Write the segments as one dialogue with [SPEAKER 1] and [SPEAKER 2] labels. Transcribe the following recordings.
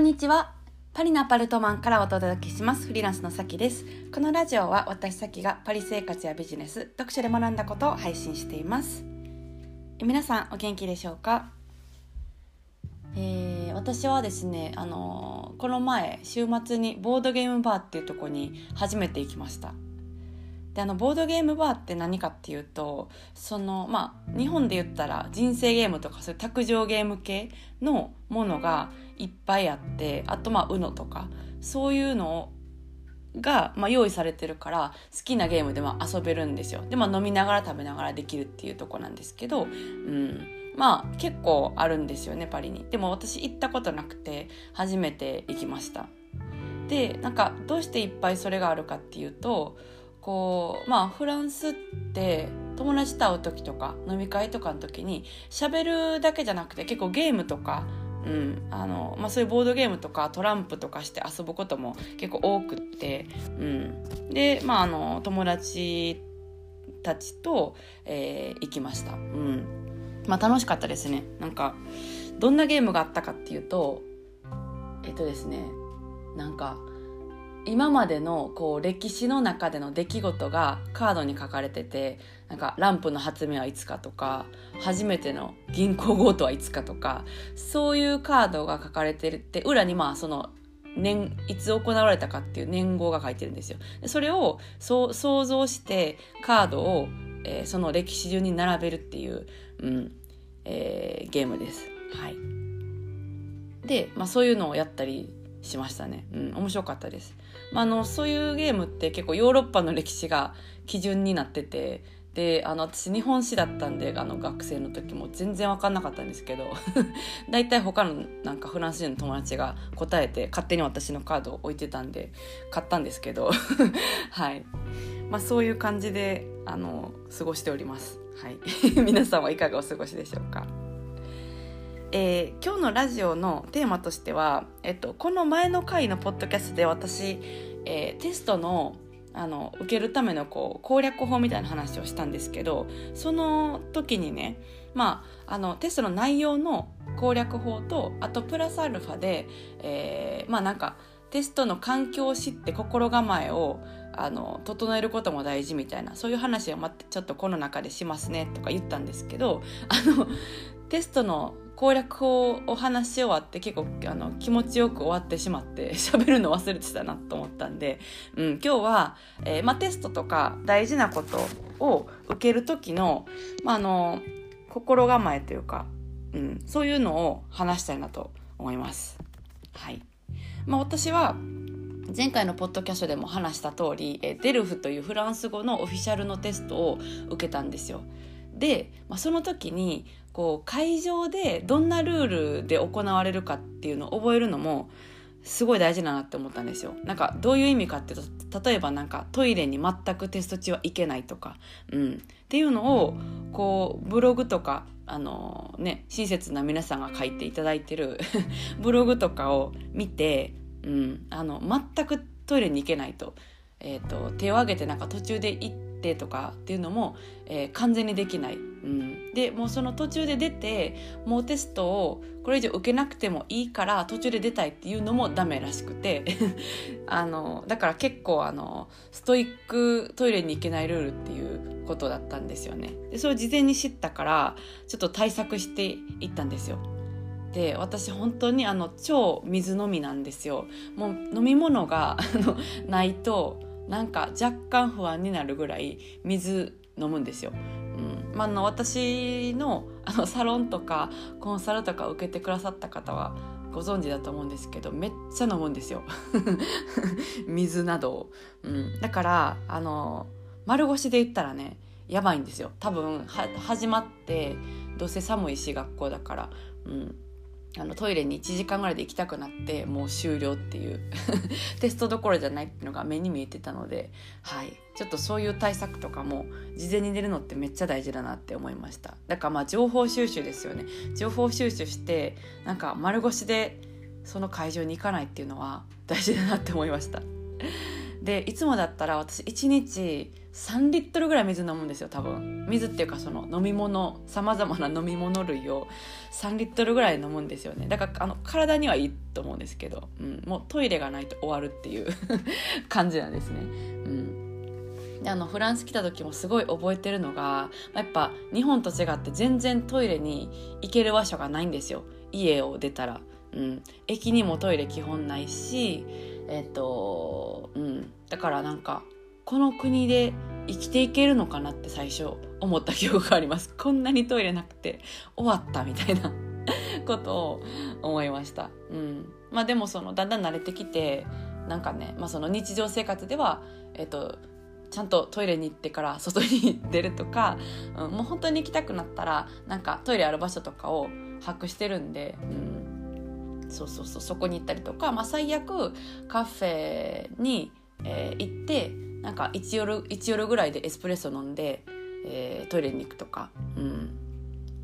[SPEAKER 1] んにちは。パリのアパルトマンからお届けします。フリーランスのさきです。このラジオは私さきがパリ生活やビジネス読書で学んだことを配信しています。皆さんお元気でしょうか？えー、私はですね、あのー、この前週末にボードゲームバーっていうとこに初めて行きました。であのボードゲームバーって何かっていうとそのまあ日本で言ったら人生ゲームとかそういう卓上ゲーム系のものがいっぱいあってあとまあ UNO とかそういうのが、まあ、用意されてるから好きなゲームでも遊べるんですよ。で、まあ、飲みながら食べながらできるっていうとこなんですけど、うん、まあ結構あるんですよねパリに。でも私行ったことなくて初めて行きました。でなんかどうしていっぱいそれがあるかっていうとこうまあフランスって友達と会う時とか飲み会とかの時に喋るだけじゃなくて結構ゲームとかうん。あのまあ、そういうボードゲームとかトランプとかして遊ぶことも結構多くって、うん、で、まあ、あの友達たちと、えー、行きました、うん。まあ、楽しかったですね。なんかどんなゲームがあったかっていうとえっとですねなんか今までのこう歴史の中での出来事がカードに書かれててなんかランプの発明はいつかとか初めての銀行強盗はいつかとかそういうカードが書かれてるって裏にまあその年いつ行われたかっていう年号が書いてるんですよ。それをそう想像してカードを、えー、その歴史順に並べるっていう、うんえー、ゲームです。はい、で、まあ、そういうのをやったりしましたね。うん、面白かったです。まあ、あのそういうゲームって結構ヨーロッパの歴史が基準になっててであの私日本史だったんであの学生の時も全然分かんなかったんですけど 大体他のなんかフランス人の友達が答えて勝手に私のカードを置いてたんで買ったんですけど はい、まあ、そういう感じであの過ごしております。はい、皆さんはいかがお過ごしでしょうか？えー、今日のラジオのテーマとしては、えっと、この前の回のポッドキャストで私、えー、テストのあの受けるためのこう攻略法みたいな話をしたんですけどその時にね、まあ、あのテストの内容の攻略法とあとプラスアルファで、えー、まあなんかテストの環境を知って心構えをあの整えることも大事みたいなそういう話をまちょっとこの中でしますねとか言ったんですけどあのテストの攻略法を話し終わって結構あの気持ちよく終わってしまって 喋るの忘れてたなと思ったんで、うん、今日は、えー、ま、テストとか大事なことを受ける時の,、まあ、の心構えというか、うん、そういうのを話したいなと思います。はいま、私は前回のポッドキャストでも話した通りえデルフというフランス語のオフィシャルのテストを受けたんですよ。で、まあ、その時にこう会場でどんなルールで行われるかっていうのを覚えるのもすごい大事だなって思ったんですよ。なんかどういう意味かっていうと例えばなんかトイレに全くテスト中は行けないとか、うん、っていうのをこうブログとかあのね親切な皆さんが書いていただいてる ブログとかを見て、うん、あの全くトイレに行けないと,、えーと、手を挙げてなんか途中で行ってとかっていうのも、えー、完全にできない。うん、でもうその途中で出てもうテストをこれ以上受けなくてもいいから途中で出たいっていうのもダメらしくて あのだから結構あのストイックトイレに行けないルールっていうことだったんですよね。でそれを事前に知ったからちょっと対策していったんですよ。で私本当にあの超水飲みなんですよ。もう飲み物が ないとなんか若干不安になるぐらい水飲むんですよ。うん。まあ、の私のあのサロンとかコンサルとか受けてくださった方はご存知だと思うんですけどめっちゃ飲むんですよ。水などを、うん、だからあの丸腰で言ったらねやばいんですよ。多分始まってどうせ寒いし学校だから、うん、あのトイレに1時間ぐらいで行きたくなってもう終了っていう テストどころじゃないっていうのが目に見えてたので、はい、ちょっとそういう対策とかも事前に出るのってめっちゃ大事だなって思いました。だからまあ情報収集ですよね。情報収集してなんか丸腰でその会場に行かないっていうのは大事だなって思いました。でいつもだったら私1日3リットルぐらい水飲むんですよ多分。水っていうかその飲み物さまざまな飲み物類を3リットルぐらい飲むんですよね。だからあの体にはいいと思うんですけど、うん、もうトイレがないと終わるっていう 感じなんですね。うん。であのフランス来た時もすごい覚えてるのがやっぱ日本と違って全然トイレに行ける場所がないんですよ。家を出たら、うん、駅にもトイレ基本ないしえっ、とうん。だからなんかこの国で生きていけるのかなって最初思った記憶があります。こんなにトイレなくて終わったみたいな ことを思いました、うん、まあでもそのだんだん慣れてきてなんかね、まあ、その日常生活では、えっと、ちゃんとトイレに行ってから外に出るとか、うん、もう本当に行きたくなったらなんかトイレある場所とかを把握してるんで、うん、そうそうそうそこに行ったりとか、まあ、最悪カフェに、えー、行ってなんか1夜 ,1 夜ぐらいでエスプレッソ飲んで、えー、トイレに行くとか、うん、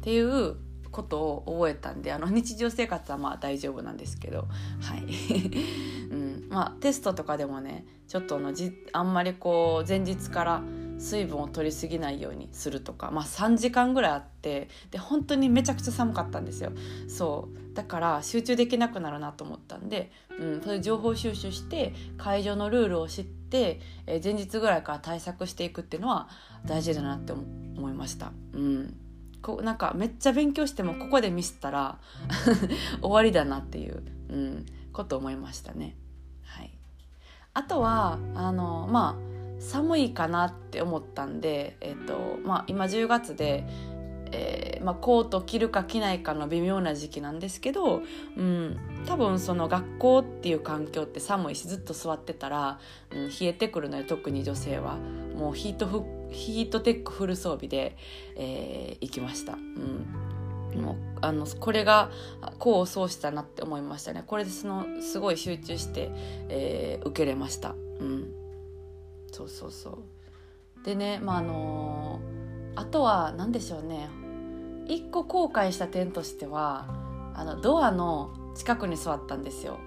[SPEAKER 1] っていうことを覚えたんであの日常生活はまあ大丈夫なんですけど、はい。うん。まあ、テストとかでもねちょっとのじあんまりこう前日から水分を取りすぎないようにするとか、まあ、3時間ぐらいあってで本当にめちゃくちゃ寒かったんですよそうだから集中できなくなるなと思ったんで、うん、そういう情報収集して会場のルールを知って、えー、前日ぐらいから対策していくっていうのは大事だなって思いました。うんこなんかめっちゃ勉強してもここでミスったら 終わりだなっていう、うん、こと思いましたね。はい、あとはあのまあ寒いかなって思ったんで、えーとまあ、今10月で、えーまあ、コート着るか着ないかの微妙な時期なんですけど、うん、多分その学校っていう環境って寒いしずっと座ってたら、うん、冷えてくるので特に女性はもうヒートフヒートテックフル装備で、えー、行きました。うんもうあのこれが功を奏したなって思いましたねこれでそのすごい集中して、えー、受けれました。うんそうそうそう。でねまああのー、あとは何でしょうね。一個後悔した点としてはあのドアの近くに座ったんですよ。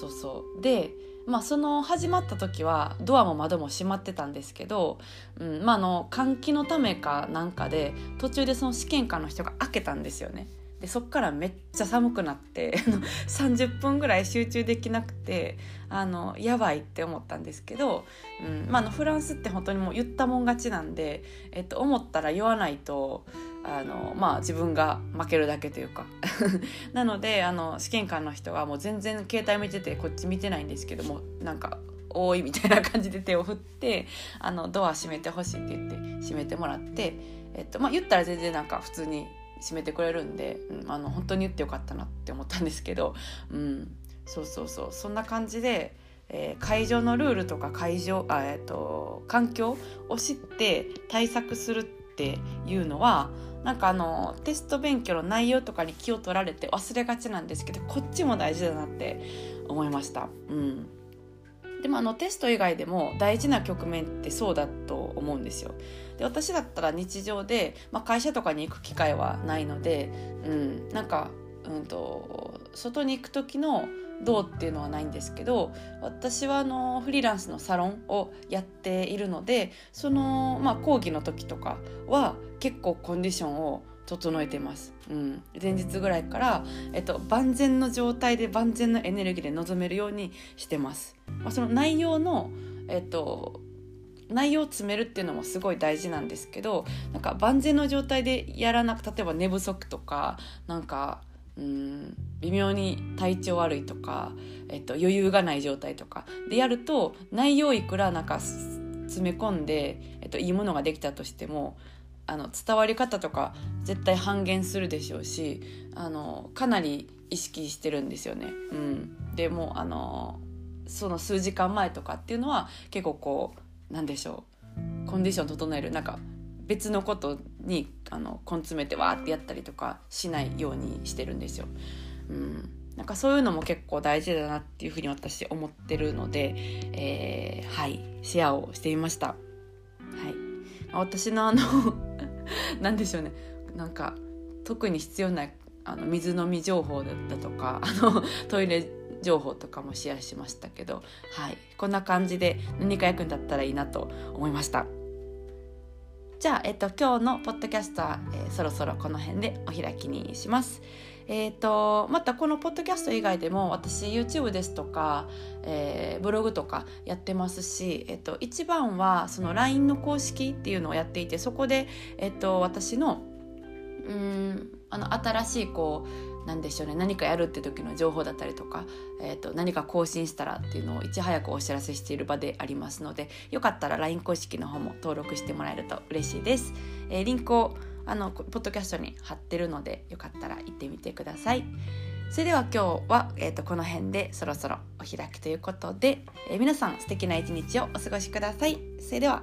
[SPEAKER 1] そうそう。でまあその始まった時はドアも窓も閉まってたんですけど、うんまあ、の換気のためかなんかで途中でその試験官の人が開けたんですよね。でそっからめっちゃ寒くなって 30分ぐらい集中できなくてあのやばいって思ったんですけど、うんまあ、のフランスって本当にもう言ったもん勝ちなんで、えっと、思ったら言わないとあの、まあ、自分が負けるだけというか。なのであの試験官の人がもう全然携帯見ててこっち見てないんですけどもなんか多いみたいな感じで手を振ってあのドア閉めてほしいって言って閉めてもらって、えっとまあ、言ったら全然なんか普通に締めてくれるんで、うん、あの本当に言ってよかったなって思ったんですけど、うん、そうそうそうそんな感じで、えー、会場のルールとか会場あ、えーと、環境を知って対策するっていうのはなんかあのテスト勉強の内容とかに気を取られて忘れがちなんですけどこっちも大事だなって思いました。うんでもあのテスト以外でも大事な局面ってそうだと思うんですよ。で私だったら日常で、まあ、会社とかに行く機会はないので、うん、なんか、うんと、外に行く時のどうっていうのはないんですけど私はあのフリーランスのサロンをやっているのでその、まあ、講義の時とかは結構コンディションを整えてます、うん、前日ぐらいから、えっと、万全の状態で万全のエネルギーで臨めるようにしてます、まあ、その内容の、えっと、内容を詰めるっていうのもすごい大事なんですけどなんか万全の状態でやらなく例えば寝不足とかなんかうん微妙に体調悪いとか、えっと、余裕がない状態とかでやると内容いくらなんか詰め込んで、えっと、いいものができたとしてもあの伝わり方とか絶対半減するでしょうしあのかなり意識してるんですよね。うん、でもあのその数時間前とかっていうのは結構こう何でしょうコンディション整えるなんか別のことにあの根詰めてわーってやったりとかしないようにしてるんですよ。うん、なんかそういうのも結構大事だなっていうふうに私思ってるので、えー、はいシェアをしてみました。はい、私のあの 何でしょうねなんか特に必要なあの水飲み情報だったとかあの トイレ情報とかもシェアしましたけど、はい、こんな感じで何か役に立ったらいいなと思いました。じゃあ、えっと、今日のポッドキャストは、えー、そろそろこの辺でお開きにします。えーと、またこのポッドキャスト以外でも私 YouTube ですとか、えー、ブログとかやってますし、えーと、一番はその LINE の公式っていうのをやっていてそこで、えーと私のうんあの新しいこう何でしょうね何かやるって時の情報だったりとか、えーと、何か更新したらっていうのをいち早くお知らせしている場でありますのでよかったら LINE 公式の方も登録してもらえると嬉しいです。えー、リンクをあのポッドキャストに貼ってるのでよかったら行ってみてください。それでは今日は、えーと、この辺でそろそろお開きということで、えー、皆さん素敵な一日をお過ごしください。それでは